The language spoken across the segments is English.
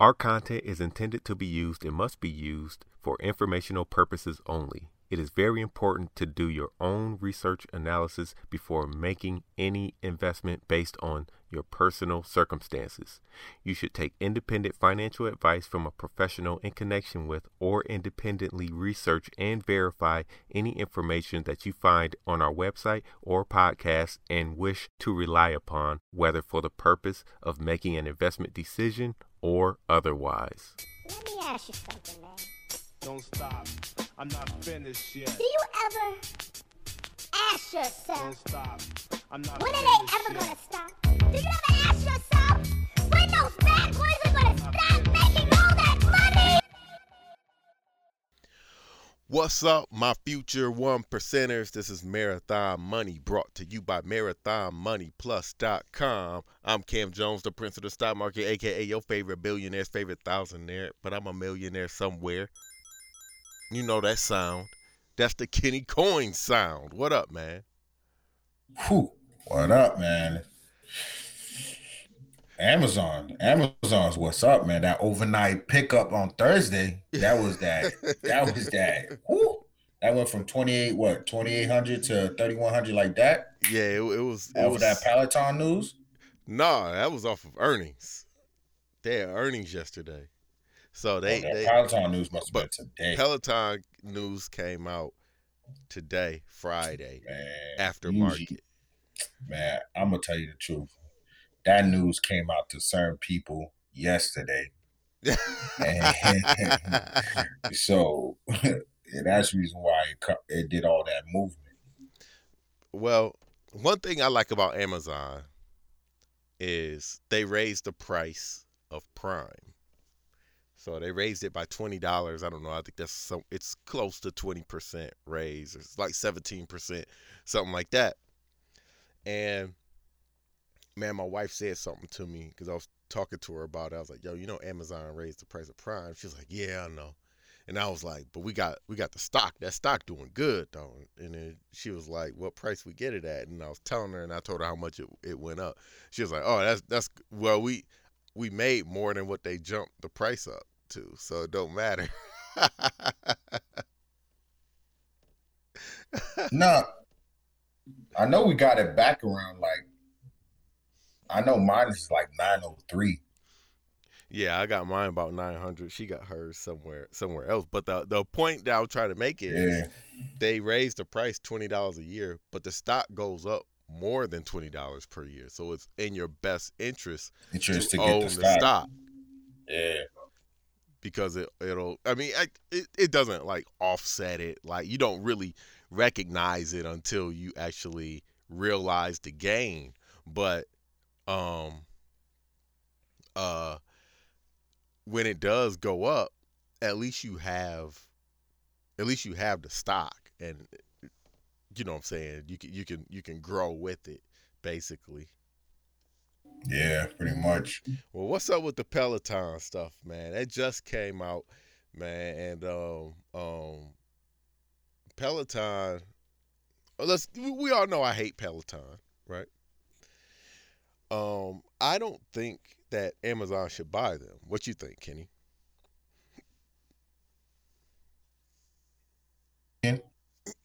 Our content is intended to be used and must be used for informational purposes only. It is very important to do your own research analysis before making any investment based on your personal circumstances. You should take independent financial advice from a professional in connection with or independently research and verify any information that you find on our website or podcast and wish to rely upon, whether for the purpose of making an investment decision or otherwise. Let me ask you something, man. Don't stop. I'm not finished yet. Do you ever ask Don't yourself, stop. I'm not when are they ever yet. gonna stop? Do you ever ask yourself, when those bad boys are gonna stop making all that money? What's up, my future one percenters? This is Marathon Money brought to you by MarathonMoneyPlus.com. I'm Cam Jones, the prince of the stock market, aka your favorite billionaire's favorite thousandaire, but I'm a millionaire somewhere. You know that sound. That's the Kenny Coin sound. What up, man? Whew. What up, man? Amazon. Amazon's what's up, man. That overnight pickup on Thursday. That was that. that was that. Whew. That went from 28, what, 2800 to 3100 like that? Yeah, it, it was. It was that Peloton news? Nah, that was off of earnings. They had earnings yesterday, so they Oh, they Peloton news must but today. Peloton news came out today, Friday, man, after market. Man, I'm gonna tell you the truth. That news came out to certain people yesterday. So that's the reason why it, it did all that movement. well, one thing I like about Amazon is they raised the price of Prime. So they raised it by twenty dollars. I don't know. I think that's some. It's close to twenty percent raise. It's like seventeen percent, something like that. And man, my wife said something to me because I was talking to her about it. I was like, "Yo, you know, Amazon raised the price of Prime." She was like, "Yeah, I know." And I was like, "But we got we got the stock. That stock doing good though." And then she was like, "What price we get it at?" And I was telling her, and I told her how much it, it went up. She was like, "Oh, that's that's well, we we made more than what they jumped the price up to, so it don't matter." No, I know we got it back around like. I know mine is like 903. Yeah, I got mine about nine hundred. She got hers somewhere somewhere else. But the the point that I was trying to make is Yeah. they raise the price twenty dollars a year, but the stock goes up more than twenty dollars per year. So it's in your best interest Interest to, to, get own the stock. Yeah. Because it it'll. I mean, I, it it doesn't like offset it. Like you don't really recognize it until you actually realize the gain. But um uh when it does go up, at least you have at least you have the stock and you know what I'm saying, you can you can you can grow with it basically. Yeah, pretty much. Well, what's up with the Peloton stuff, man? It just came out, man, and um um Peloton well, let's we all know I hate Peloton, right? Um I don't think that Amazon should buy them. What you think, Kenny?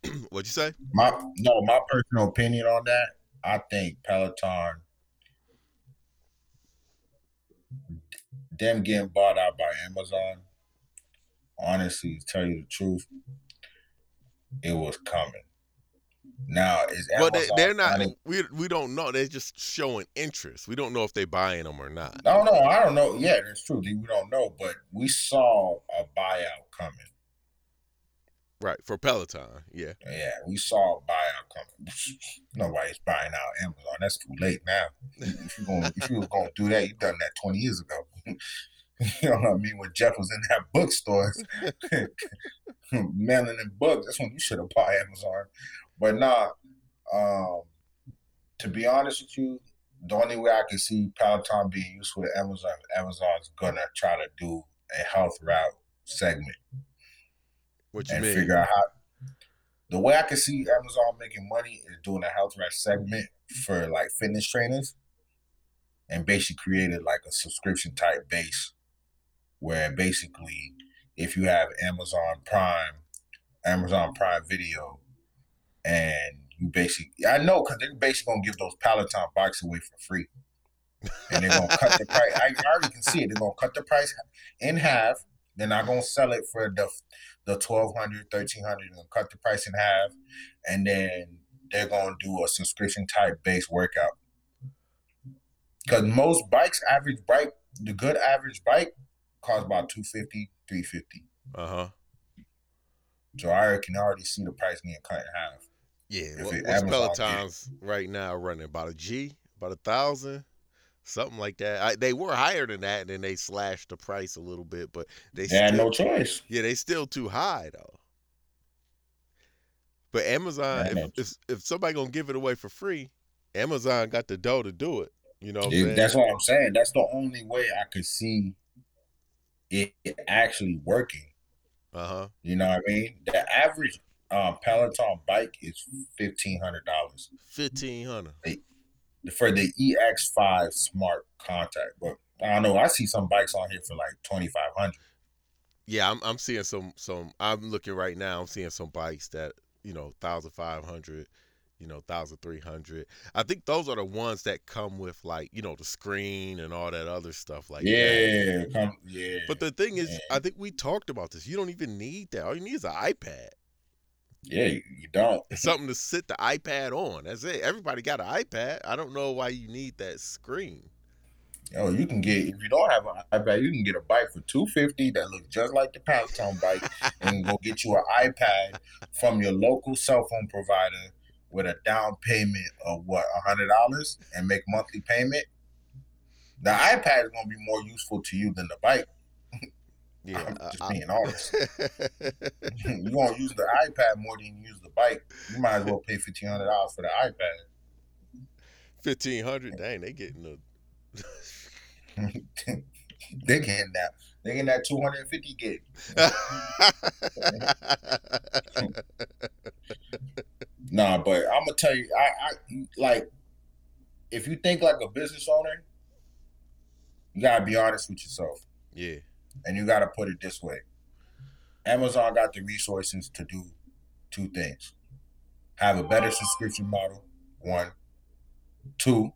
What'd you say? My no, my personal opinion on that, I think Peloton them getting bought out by Amazon, honestly, to tell you the truth, it was coming. Now is Well, Amazon they, they're not. We we don't know. They're just showing interest. We don't know if they're buying them or not. No, no, I don't know. Yeah, that's true. We don't know, but we saw a buyout coming. Right for Peloton, yeah. Yeah, we saw a buyout coming. Nobody's buying out Amazon. That's too late now. If you going if you was gonna do that, you done that twenty years ago. you know what I mean? When Jeff was in that bookstore mailing in books, that's when you should have bought Amazon. But nah, um, to be honest with you, the only way I can see Peloton being useful to Amazon, Amazon's gonna try to do a health route segment What you and mean? figure out how. The way I can see Amazon making money is doing a health route segment for like fitness trainers, and basically created like a subscription type base where basically if you have Amazon Prime, Amazon Prime Video, and you basically I know because they're basically gonna give those Peloton bikes away for free. And they're gonna cut the price. I already can see it. They're gonna cut the price in half. They're not gonna sell it for the the 1200 1300 They're gonna cut the price in half, and then they're gonna do a subscription type based workout. Because most bikes, average bike, the good average bike, costs about 250 350 Uh huh. So I can already see the price getting cut in half. Yeah. What, what's Peloton's right now running? About a G? About a thousand? Something like that. I, they were higher than that, and then they slashed the price a little bit, but they They had still, no choice. yeah, they still too high though. But Amazon, if, if if somebody gonna give it away for free, Amazon got the dough to do it. You know what saying? that's what I'm saying. That's the only way I could see it actually working. Uh huh. You know what I mean? The average um, Peloton bike is fifteen hundred dollars Fifteen hundred. for the EX5 Smart Contact. But I don't know. I see some bikes on here for like twenty five hundred. Yeah, I'm I'm seeing some some. I'm looking right now. I'm seeing some bikes that you know thousand five hundred, you know thousand three hundred. I think those are the ones that come with like you know the screen and all that other stuff like. Yeah, yeah. But the thing is, Yeah. I think we talked about this. You don't even need that. All you need is an iPad. yeah, you, you don't. Something to sit the iPad on. That's it. Everybody got an iPad. I don't know why you need that screen. Oh, you can get if you don't have an iPad, you can get a bike for two fifty that looks just like the Peloton bike, and go get you an iPad from your local cell phone provider with a down payment of what a hundred dollars and make monthly payment. The iPad is gonna be more useful to you than the bike. Yeah, I'm just I- being honest. You're gonna use the iPad more than you use the bike. You might as well pay fifteen hundred dollars for the iPad. Fifteen hundred. Dang, they getting the. they getting that. They getting that two hundred and fifty gig. Nah, but I'm gonna tell you, I, I like if you think like a business owner, you gotta be honest with yourself, yeah. and you gotta put it this way: Amazon got the resources to do two things: have a better subscription model. One, two,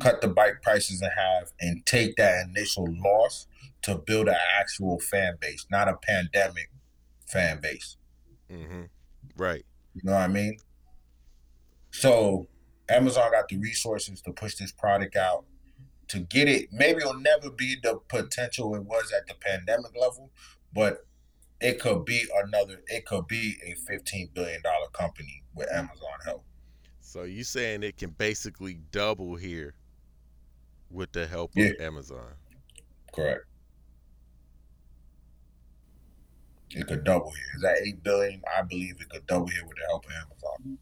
cut the bike prices in half and take that initial loss to build an actual fan base, not a pandemic fan base. Mm-hmm. Right. You know what I mean? So Amazon got the resources to push this product out to get it. Maybe it'll never be the potential it was at the pandemic level, but it could be another. It could be a fifteen billion dollar company with Amazon help. So you saying it can basically double here with the help Yeah. of Amazon? Correct. It could double here. Is that eight billion? I believe it could double here with the help of Amazon.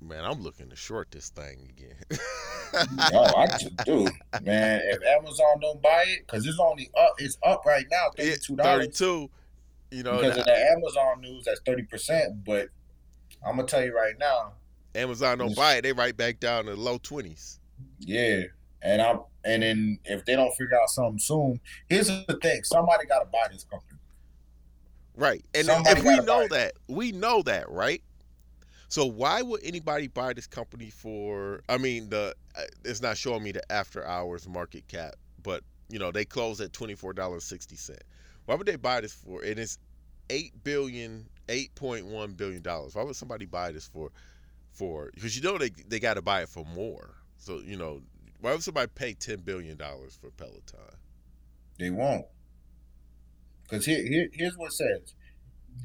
Man, I'm looking to short this thing again. No, I just do, man. If Amazon don't buy it, because it's only up, it's up right now, thirty two dollars. 32. You know, Because of the Amazon news, that's thirty percent. But I'm gonna tell you right now, Amazon don't buy it, they right back down to the low 20s. yeah. And I'm, and then if they don't figure out something soon, here's the thing: somebody got to buy this company. Right. And Somebody if we know it. that, we know that, right? So why would anybody buy this company for I mean the uh, it's not showing me the after hours market cap, but you know, they closed at $24.60. Why would they buy this for? And it's 8 billion 8.1 billion dollars. Why would somebody buy this for for because you know they they got to buy it for more. So, you know, why would somebody pay 10 billion dollars for Peloton? They won't. Because here, here, here's what it says.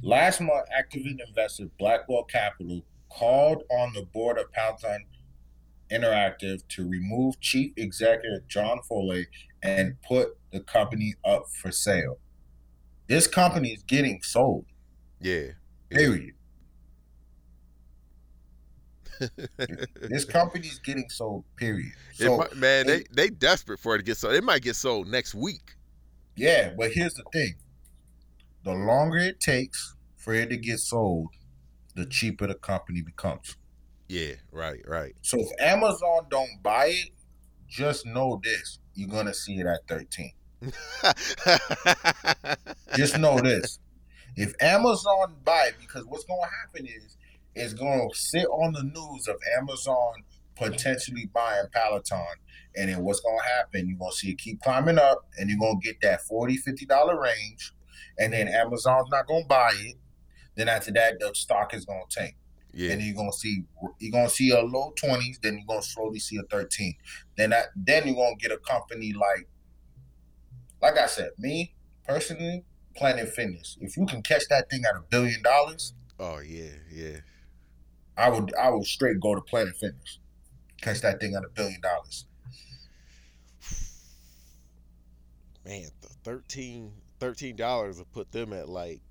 Last month, activist investor Blackwell Capital called on the board of Peloton Interactive to remove chief executive John Foley and put the company up for sale. This company is getting sold. Yeah. Period. this company is getting sold. Period. So, might- man, they they desperate for it to get sold. It might get sold next week. Yeah, but here's the thing. The longer it takes for it to get sold, the cheaper the company becomes. Yeah, right, right. So if Amazon don't buy it, just know this: you're gonna see it at 13. Just know this: if Amazon buy because what's gonna happen is it's gonna sit on the news of Amazon potentially buying Peloton, and then what's gonna happen? You're gonna see it keep climbing up, and you're gonna get that 40 50 dollar range, and then Amazon's not gonna buy it. Then after that, the stock is gonna tank. yeah. and you're gonna see you're gonna see a low twenties, then you're gonna slowly see a thirteen. Then that then you're gonna get a company like like I said, me personally, Planet Fitness. If you can catch that thing at a billion dollars, Oh yeah, yeah. I would I would straight go to Planet Fitness. Catch that thing at a billion dollars. Man, th- 13 thirteen dollars would put them at like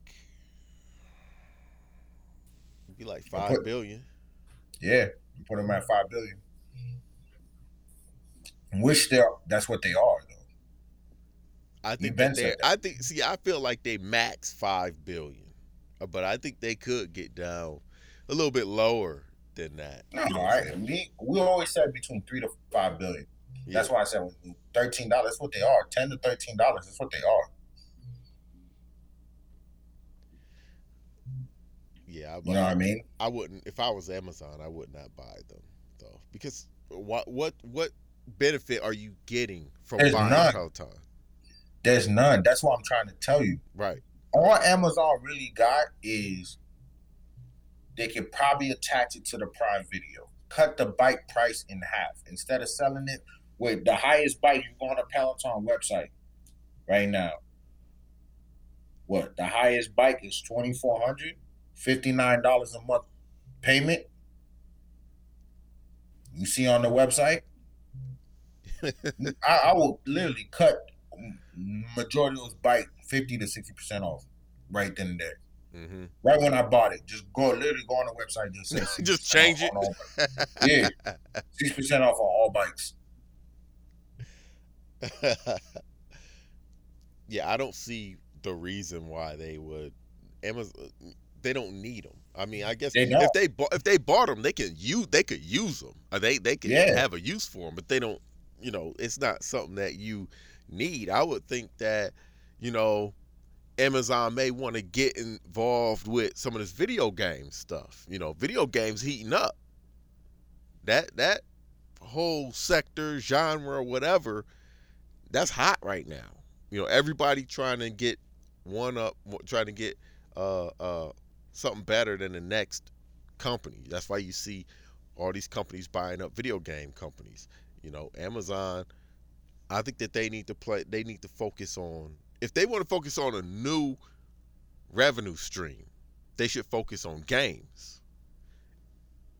be like five put- billion. Yeah, put them at five billion. Which they're that's what they are. I think that they that. I think see I feel like they max five billion. Uh, But I think they could get down a little bit lower than that. No, all I'm We we always said between three to five billion. Yeah. That's why I said thirteen dollars. That's what they are. Ten to thirteen dollars. That's what they are. Yeah, I, You know what I mean? I wouldn't if I was Amazon, I would not buy them though. Because what what what benefit are you getting from There's buying none. Peloton? There's none. That's what I'm trying to tell you. Right. All Amazon really got is they could probably attach it to the Prime Video, cut the bike price in half instead of selling it with the highest bike. You go on the Peloton website right now. What the highest bike is twenty four hundred, fifty nine dollars a month payment. You see on the website. I, I will literally cut majority of those bike fifty to sixty percent off right then and there. hmm Right when I bought it, just go literally go on the website, just say Just change it. on all bikes. Yeah, six percent off on all bikes. yeah, I don't see the reason why they would Amazon. They don't need them. I mean, I guess They if they bought if they bought them, they can use they could use them. Or they they could Yeah. have a use for them, but they don't. You know, it's not something that you need. I would think that you know Amazon may want to get involved with some of this video game stuff. You know, video games heating up. That that whole sector, genre, whatever, that's hot right now. You know, everybody trying to get one up, trying to get uh uh something better than the next company. That's why you see all these companies buying up video game companies. You know, Amazon. I think that they need to play. They need to focus on if they want to focus on a new revenue stream, they should focus on games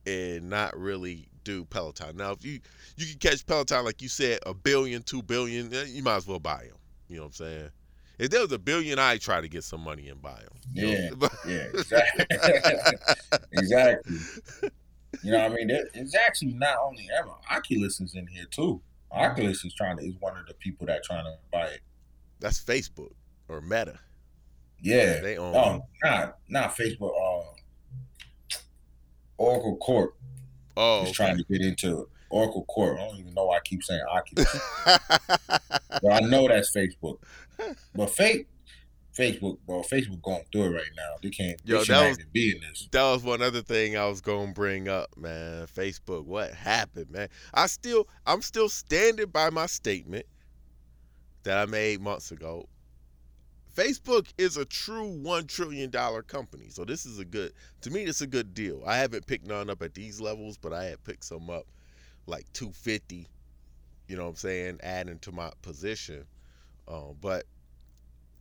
and not really do Peloton. Now, if you you can catch Peloton like you said, a billion, two billion, eh, you might as well buy them. You know what I'm saying? If there was a billion, I'd try to get some money and buy them. Yeah, yeah, exactly. exactly. You know what I mean? It's actually not only Emma. Oculus is in here too. Oculus is trying to is one of the people that trying to buy it. That's Facebook or Meta. Yeah. They own. Oh, not not Facebook. Uh, Oracle Corp oh, is trying to get into Oracle Corp. I don't even know why I keep saying Oculus. But I know that's Facebook. But fake Facebook, bro, Facebook going through it right now. They can't. Yo, they that was- be in this. that was one other thing I was gonna bring up, man. Facebook, what happened, man? I still, I'm still standing by my statement that I made months ago. Facebook is a true one trillion dollar company, so this is a good. To me, it's a good deal. I haven't picked none up at these levels, but I had picked some up like 250. You know what I'm saying? Adding to my position, um, but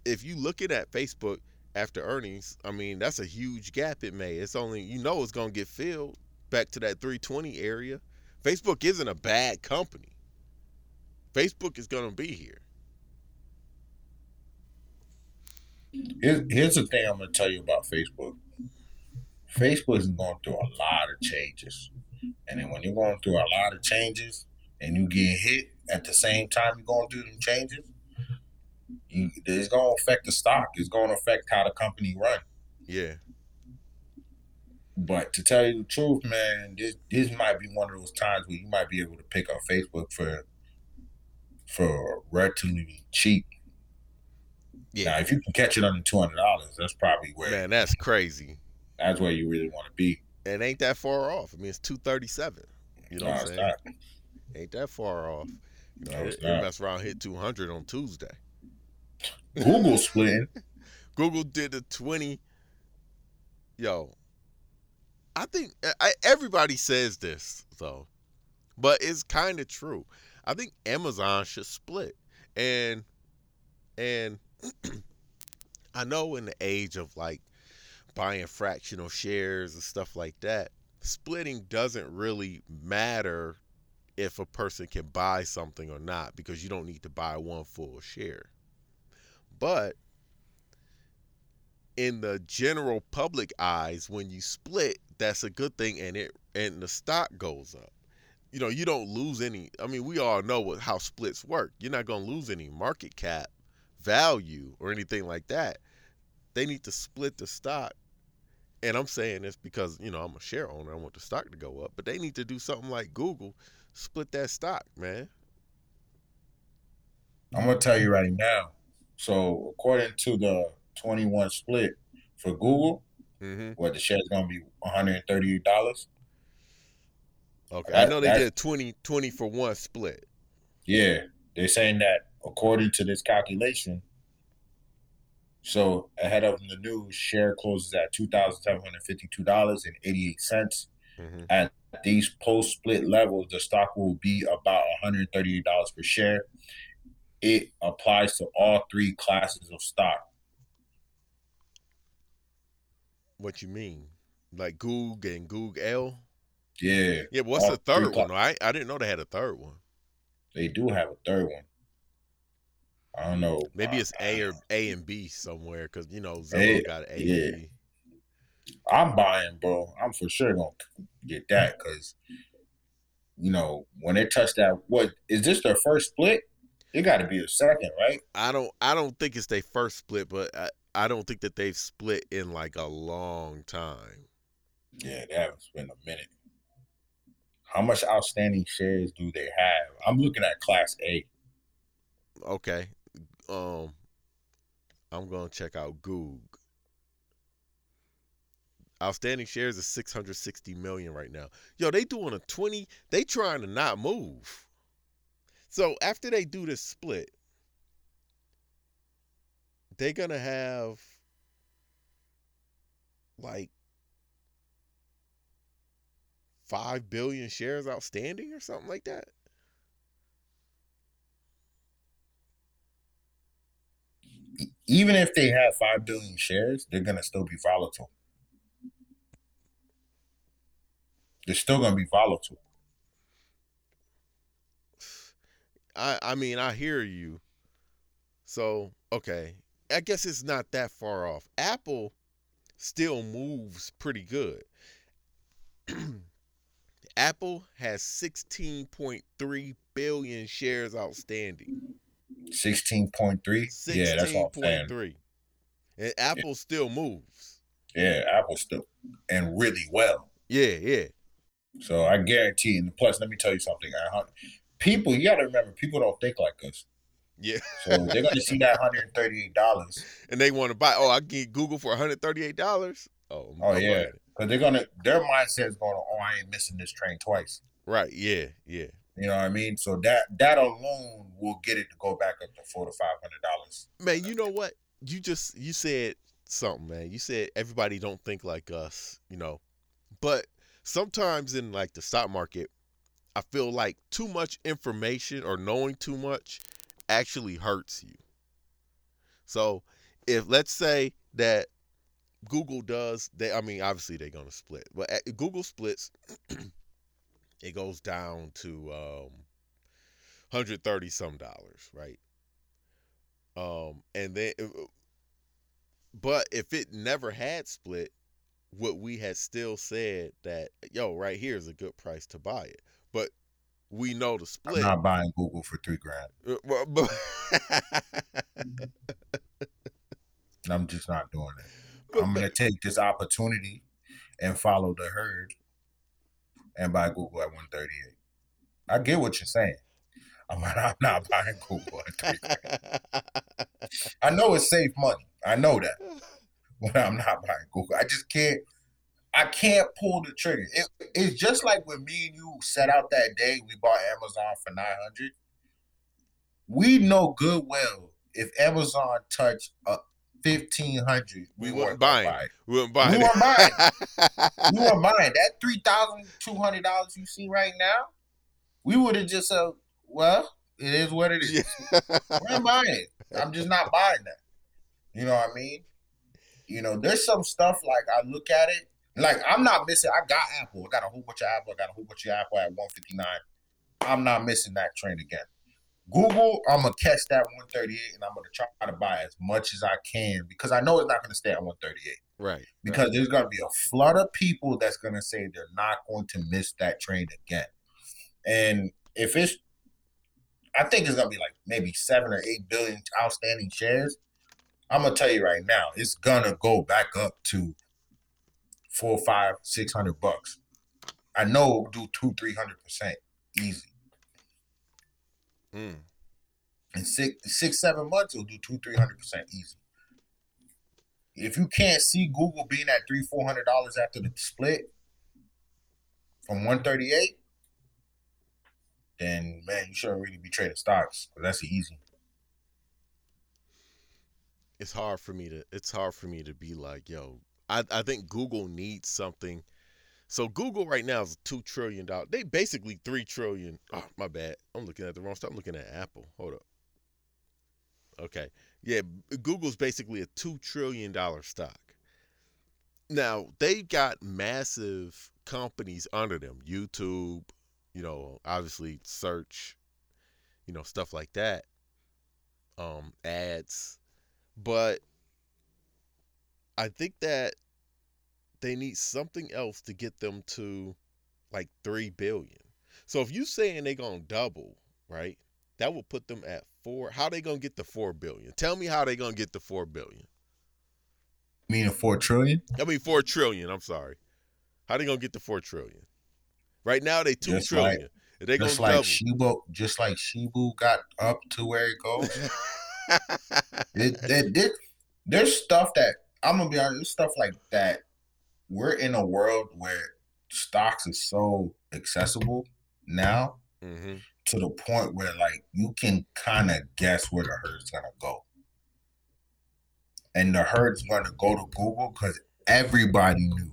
if you looking at Facebook after earnings, I mean, that's a huge gap it made. It's only you know it's gonna get filled back to that 320 area. Facebook isn't a bad company. Facebook is gonna be here. Here's, here's the thing I'm gonna tell you about Facebook. Facebook is going through a lot of changes, and then when you're going through a lot of changes and you get hit at the same time you're going through them changes, Mm. you, it's going to affect the stock. It's going to affect how the company run. Yeah. But to tell you the truth, man, this this might be one of those times where you might be able to pick up Facebook for for relatively cheap. Yeah, Now, if you can catch it under two hundred dollars, that's probably where man, that's crazy. that's where you really want to be. And ain't that far off. I mean, it's two thirty seven. You know No, what I'm saying? not. Ain't that far off. You know, No, it's it, it mess around hit two hundred on Tuesday. Google splitting. Google did a 20. Yo, I think I, everybody says this, though, but it's kind of true. I think Amazon should split. And, and I know in the age of like buying fractional shares and stuff like that, splitting doesn't really matter if a person can buy something or not because you don't need to buy one full share. But in the general public eyes, when you split, that's a good thing, and it and the stock goes up. You know, you don't lose any. I mean, we all know what how splits work. You're not gonna lose any market cap value or anything like that. They need to split the stock. And I'm saying this because, you know, I'm a share owner. I want the stock to go up. But they need to do something like Google, split that stock, man. I'm gonna tell you right now. So according to the 21 split for Google, Mm-hmm. what the share's gonna be 138 dollars. Okay. That- I know they did 20, 20 for one split. Yeah, they're saying that according to this calculation. So ahead of the news, share closes at two thousand seven hundred fifty-two dollars and eighty-eight cents. Mm-hmm. At these post-split levels, the stock will be about one hundred thirty-eight dollars per share. It applies to all three classes of stock. What you mean? Like Goog and Goog L? Yeah, Yeah, what's the third one? I I didn't know they had a third one. they do have a third one. I don't know. Maybe it's A or A and B somewhere because you know Zillow Yeah, got A yeah. and B. I'm buying, bro. I'm for sure gonna get that because you know when they touch that. What is this? Their first split? It got to be a second, right? I don't I don't think it's their first split, but I, I don't think that they've split in like a long time. Yeah, they haven't been a minute. How much outstanding shares do they have? I'm looking at Class A. Okay. Um I'm gonna check out Goog. Outstanding shares is 660 million right now. Yo, they doing a 20, they trying to not move. So after they do this split, they're gonna have like five billion shares outstanding or something like that. Even if they have five billion shares, they're gonna still be volatile. They're still gonna be volatile. I I mean I hear you. So okay, I guess it's not that far off. Apple still moves pretty good. Apple has 16.3 billion shares outstanding. Sixteen point three. Yeah, that's all I'm saying. 16.3. And Apple still moves. Yeah, Apple still and really well. Yeah, yeah. So I guarantee. And plus, let me tell you something. People, you got to remember, people don't think like us. Yeah. So they're going to see that hundred and thirty-eight dollars, And they want to buy. Oh, I can get Google for $138. Oh, Oh, yeah. because they're gonna. Their mindset is going. Oh, I ain't missing this train twice. Right. Yeah, yeah. You know what I mean? So that that alone will get it to go back up to four to five hundred dollars. Man, you know what? You just you said something, man. You said everybody don't think like us, you know. But sometimes in like the stock market, I feel like too much information or knowing too much actually hurts you. So, if let's say that Google does, they I mean obviously they're going to split. But Google splits it goes down to um 130 some dollars, right? Um, and then, but if it never had split, what we had still said that yo, right here is a good price to buy it. But we know the split. I'm not buying Google for three grand. Uh, but- I'm just not doing it. I'm gonna take this opportunity and follow the herd and buy Google at 138. I get what you're saying. I'm, I'm not buying Google at three grand. I know it's safe money. I know that, but I'm not buying Google. I just can't. I can't pull the trigger. It, it's just like when me and you set out that day. We bought Amazon for nine hundred. We know good well if Amazon touched a fifteen hundred, We we, weren't buying. buying. Buy it. we weren't buying We weren't it. We weren't buying that three thousand two hundred dollars you see right now. We would have just said, "Well, it is what it is." Yeah. We're buying it. I'm just not buying that. You know what I mean? You know, there's some stuff like I look at it, like I'm not missing. I got Apple. I got a whole bunch of Apple. I got a whole bunch of Apple at 159. I'm not missing that train again. Google, I'm gonna catch that 138 and I'm gonna try to buy as much as I can because I know it's not gonna stay at 138 right. because there's gonna be a flood of people that's gonna say they're not going to miss that train again. And if it's, I think it's gonna be like maybe seven or eight billion outstanding shares. I'm gonna tell you right now, it's gonna go back up to four, five, six hundred bucks. I know do two, three hundred percent easy. Mm. In six, six, seven months, it'll do two, three hundred percent easy. If you can't see Google being at three, four hundred dollars after the split from one thirty eight, then man, you shouldn't really be trading stocks. 'cause that's easy. It's hard for me to. It's hard for me to be like, yo. I I think Google needs something. So Google right now is two trillion dollars. They basically three trillion. Oh, my bad. I'm looking at the wrong stuff. I'm looking at Apple. Hold up. Okay. Yeah, Google's basically a two trillion dollar stock. Now they've got massive companies under them. YouTube, you know, obviously search, you know, stuff like that. Um, ads. But I think that they need something else to get them to like three billion. So if you saying they gonna double, right? That will put them at four. How they gonna get the four billion? Tell me how they gonna get the four billion. Meaning four trillion? I mean four trillion. I'm sorry. How they gonna get the four trillion? Right now they two Just trillion. If they Just like double. Shiba, just like Shiba got up to where it goes. It, it, it- there's stuff that I'm gonna be honest. Stuff like that. We're in a world where stocks is so accessible now mm-hmm. to the point where like you can kind of guess where the herd's gonna go, and the herd's gonna go to Google because everybody knew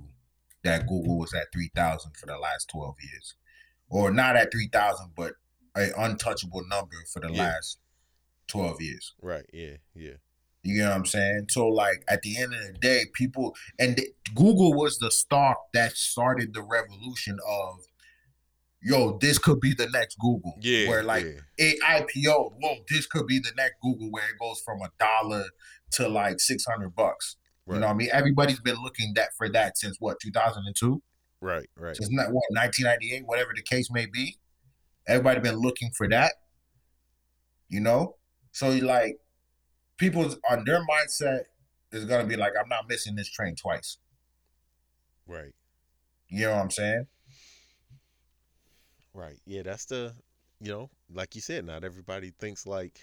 that Google was at three thousand for the last twelve years, or not at three thousand, but an untouchable number for the Yeah. last twelve years. Right. Yeah. Yeah. You know what I'm saying? So like at the end of the day, people and th- Google was the stock that started the revolution of yo, this could be the next Google. Yeah. Where like yeah. it IPO, whoa, this could be the next Google where it goes from a dollar to like six hundred bucks. Right. You know what I mean? Everybody's been looking that for that since what, two thousand and two? Right. Right. Since not what, nineteen ninety eight, whatever the case may be. Everybody been looking for that. You know? So like people's on their mindset is gonna be like, I'm not missing this train twice. Right. You know what I'm saying? Right. Yeah, that's the you know, like you said, not everybody thinks like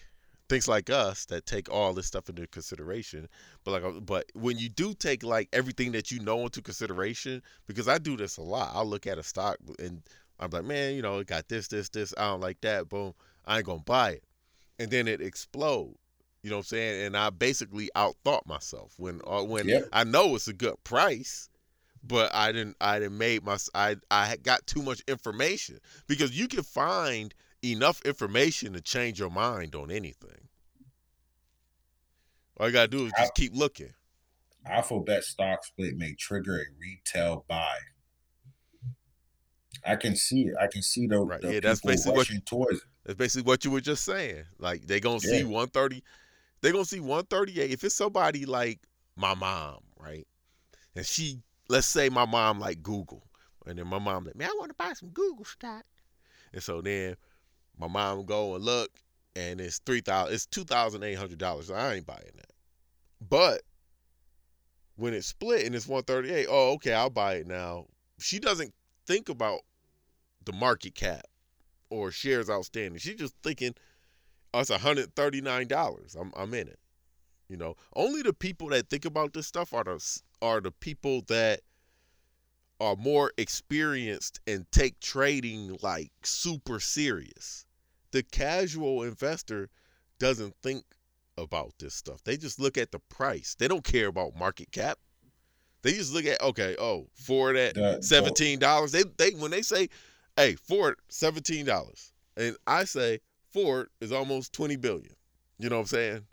thinks like us that take all this stuff into consideration. But like uh, but when you do take like everything that you know into consideration, because I do this a lot. I'll look at a stock and I'm like, man, you know, it got this, this, this, I don't like that, boom, I ain't gonna buy it. And then it explode. You know what I'm saying? And I basically outthought myself when uh, when Yep. I know it's a good price, but I didn't I didn't made my I I got too much information because you can find enough information to change your mind on anything. All you gotta do is just keep looking. Alphabet stock split may trigger a retail buy. I can see it. I can see the, Right, the yeah, that's basically what it. That's basically what you were just saying. Like they gonna see 130. They gonna see 138. If it's somebody like my mom, right? And she, let's say my mom like Google, and then my mom like, man, I want to buy some Google stock. And so then my mom go and look, and it's three thousand. It's two thousand eight hundred dollars. I ain't buying that. But when it's split and it's 138, oh, okay, I'll buy it now. She doesn't think about the market cap or shares outstanding. She's just thinking, oh, it's $139. I'm I'm in it. You know, only the people that think about this stuff are the are the people that are more experienced and take trading like super serious. The casual investor doesn't think about this stuff. They just look at the price. They don't care about market cap. They just look at okay, oh, Ford at The- seventeen dollars. They they when they say, hey, Ford seventeen dollars, and I say Ford is almost twenty billion. You know what I'm saying?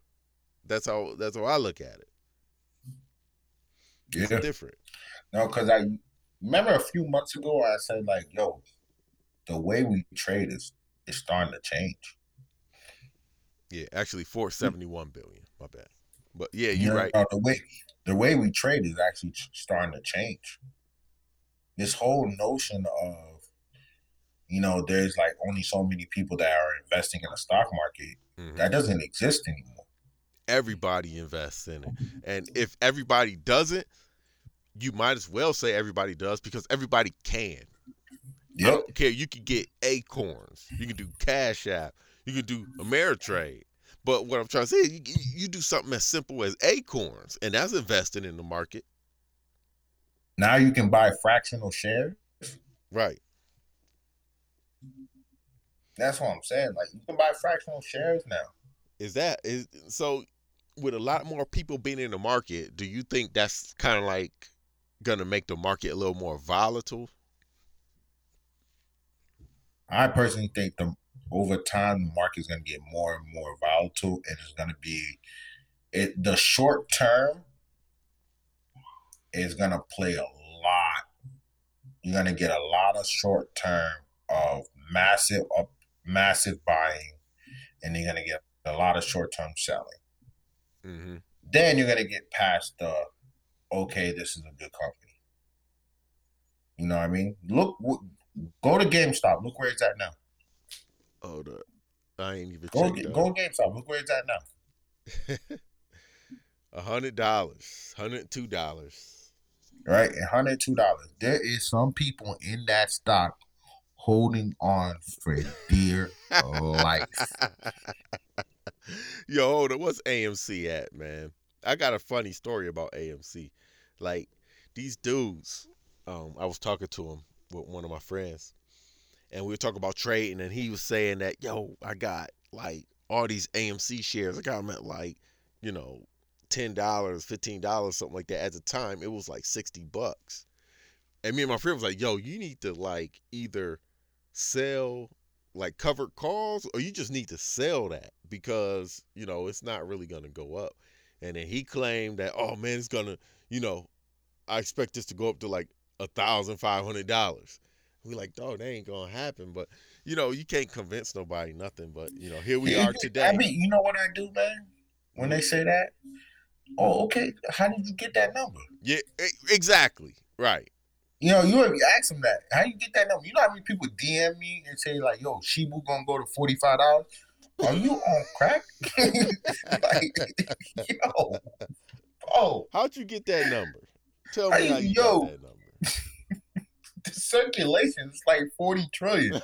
That's how that's how I look at it. It's Yeah. different. No, because I remember a few months ago I said like, yo, the way we trade is is starting to change. Yeah, actually, four hmm. seventy one billion. My bad. But yeah, you're know, right. the way the way we trade is actually starting to change. This whole notion of, you know, there's like only so many people that are investing in the stock market Mhm. that doesn't exist anymore. Everybody invests in it, and if everybody doesn't, you might as well say everybody does because everybody can. I Yep. don't care. You can get Acorns. You can do Cash App. You can do Ameritrade. But what I'm trying to say is you, you do something as simple as Acorns, and that's investing in the market. Now you can buy fractional shares. Right. That's what I'm saying. Like you can buy fractional shares now. Is that is so with a lot more people being in the market, do you think that's kind of like gonna make the market a little more volatile? I personally think the over time the market's gonna get more and more volatile and it's gonna be it the short term is gonna play a lot. You're gonna get a lot of short term of massive up massive buying and you're gonna get a lot of short term selling. Mm-hmm. Then you're gonna get past the okay, this is a good company. You know what I mean? Look, w- go to GameStop. Look where it's at now. Oh, the I ain't even Go, get, go to GameStop. Look where it's at now. A hundred dollars, hundred two dollars. Right, hundred two dollars. There is some people in that stock holding on for dear life. Yo, hold on. What's AMC at, man? I got a funny story about AMC. Like these dudes, um, I was talking to him with one of my friends, and we were talking about trading, and he was saying that, yo, I got like all these AMC shares. I got them at like, you know, ten dollars, fifteen dollars, something like that. At the time, it was like sixty bucks. And me and my friend was like, yo, you need to like either sell like covered calls or you just need to sell that because you know it's not really going to go up and then he claimed that oh man it's gonna you know i expect this to go up to like a thousand five hundred dollars we like dog that ain't gonna happen but you know you can't convince nobody nothing but you know here we are today I mean, you know what I do, man? When they say that, oh, okay. How did you get that number? yeah exactly right You know, you already asked them that. How you get that number? You know how many people DM me and say like, "Yo, Shiba gonna go to forty five dollars." Are you on crack? like, yo, oh, how'd you get that number tell me how you yo. got that number the circulation is like forty trillion,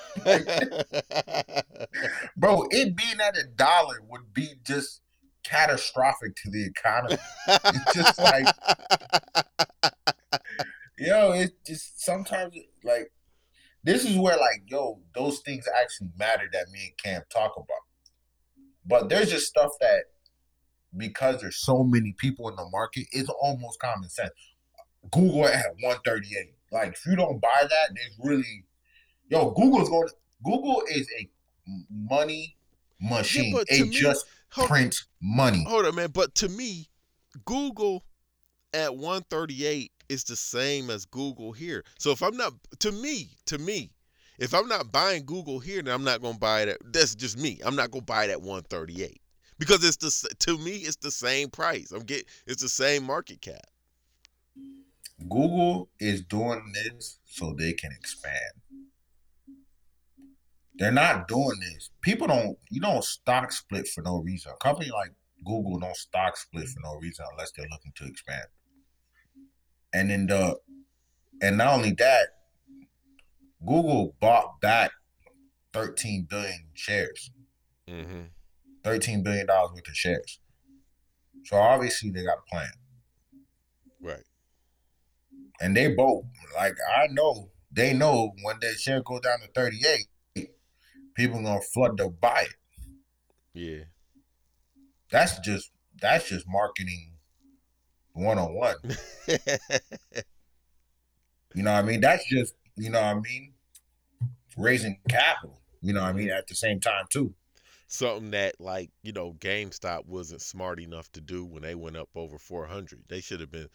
bro. It being at a dollar would be just catastrophic to the economy. It's just like, yo, it's just sometimes like this is where like, yo, those things actually matter that me and Cam talk about. But there's just stuff that because there's so many people in the market, it's almost common sense. Google at 138. Like if you don't buy that, there's really yo, Google's going Google is a money machine. to it me- just Hold- prints money. Hold on, man. But to me, Google at 138 is the same as Google here. So if I'm not, to me, to me, if I'm not buying Google here, then I'm not gonna buy it. At, that's just me. I'm not gonna buy it at 138 because it's the to me it's the same price. I'm get it's the same market cap. Google is doing this so they can expand. They're not doing this. People don't you don't stock split for no reason. A company like Google don't stock split for no reason unless they're looking to expand. And then the and not only that, Google bought back thirteen billion shares, Mm-hmm. thirteen billion dollars worth of shares. So obviously they got a plan, Right. and they both like I know they know when that share go down to thirty eight, people gonna flood to buy it. Yeah. That's just that's just marketing one on one. You know what I mean? That's just you know what I mean, raising capital. You know what I mean? At the same time too. Something that like you know GameStop wasn't smart enough to do when they went up over 400. They should have been.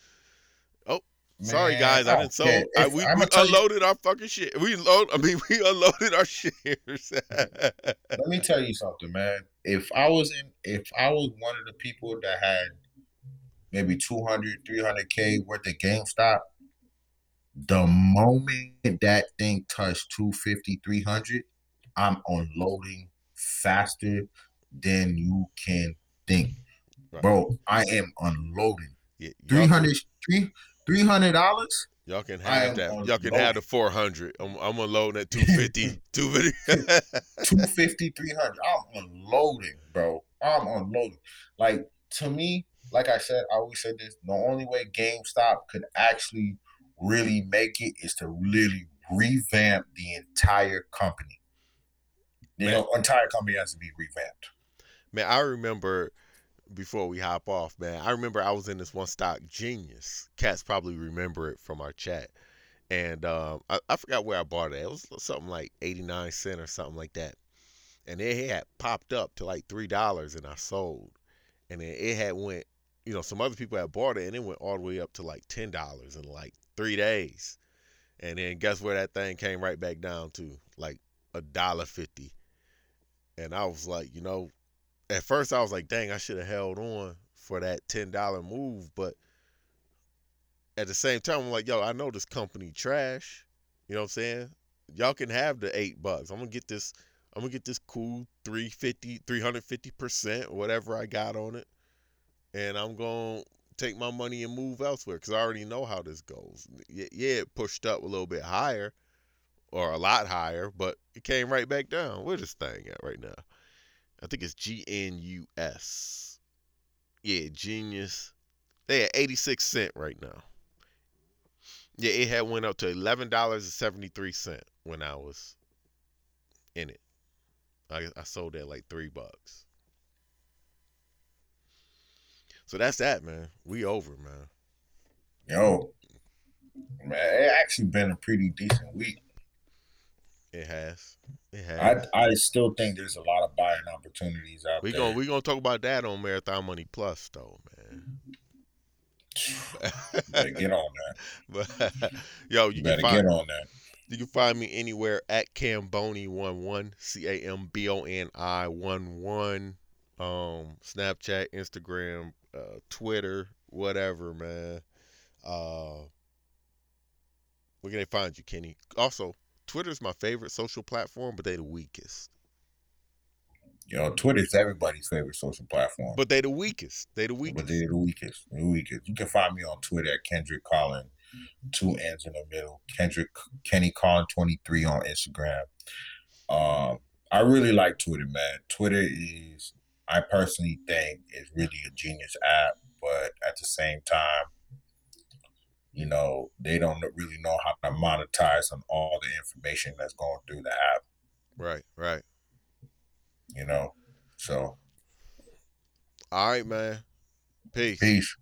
Oh. Sorry guys, I don't didn't care. I, we we tell you- unloaded our fucking shit. We load. I mean, we unloaded our shares. Let me tell you something, man. If I was in, if I was one of the people that had maybe 200, 300K worth of GameStop, the moment that thing touched 250, 300, I'm unloading faster than you can think. Right. Bro, I am unloading. Yeah, y'all, 300 $300? y'all can have that. unloading. Y'all can have the 400. I'm, I'm unloading at 250. 250. 250, 300. I'm unloading, bro. I'm unloading. Like, to me, like I said, I always said this the only way GameStop could actually really make it is to really revamp the entire company. The Man. entire company has to be revamped. Man, I remember before we hop off, man. I remember I was in this one stock, Genius. Cats probably remember it from our chat, and um, I, I forgot where I bought it. It was something like eighty nine cent or something like that, and it had popped up to like three dollars, and I sold, and then it had went. You know, some other people had bought it, and it went all the way up to like ten dollars in like three days, and then guess where that thing came right back down to like a dollar fifty, and I was like, you know, at first I was like, dang, I should have held on for that ten dollar move, but at the same time, I'm like, yo, I know this company trash. You know what I'm saying? Y'all can have the eight bucks. I'm gonna get this. I'm gonna get this cool 350, 350 percent, whatever I got on it, and I'm gonna take my money and move elsewhere because I already know how this goes. Yeah, it pushed up a little bit higher, or a lot higher, but it came right back down. Where this thing at right now? I think it's G N U S. Yeah, Genius. They at 86 cent right now. Yeah, it had went up to eleven dollars and seventy three cent when I was in it. I I sold at like three bucks. So that's that, man. We over, man. Yo, man, it actually been a pretty decent week. It has. It I, has. I I still think there's a lot of buying opportunities out we there. gonna we gonna talk about that on Marathon Money Plus though, man. get on that. But yo, you You better find get on that. You can find me anywhere at Camboni11, C A M B O N I 1 1. Um, Snapchat, Instagram, uh, Twitter, whatever, man. Uh, where can they find you, Kenny? Also, Twitter's my favorite social platform, but they the weakest. Yo, Twitter's everybody's favorite social platform. But they the weakest. They the weakest. But they're the weakest. The weakest. You can find me on Twitter at Kendrick Collin, two N's in the middle. Kendrick Kenny Collin twenty three on Instagram. Um, I really like Twitter, man. Twitter is, I personally think, is really a genius app, but at the same time, you know, they don't really know how to monetize on all the information that's going through the app. Right, right. You know, so All right, man. Peace. peace.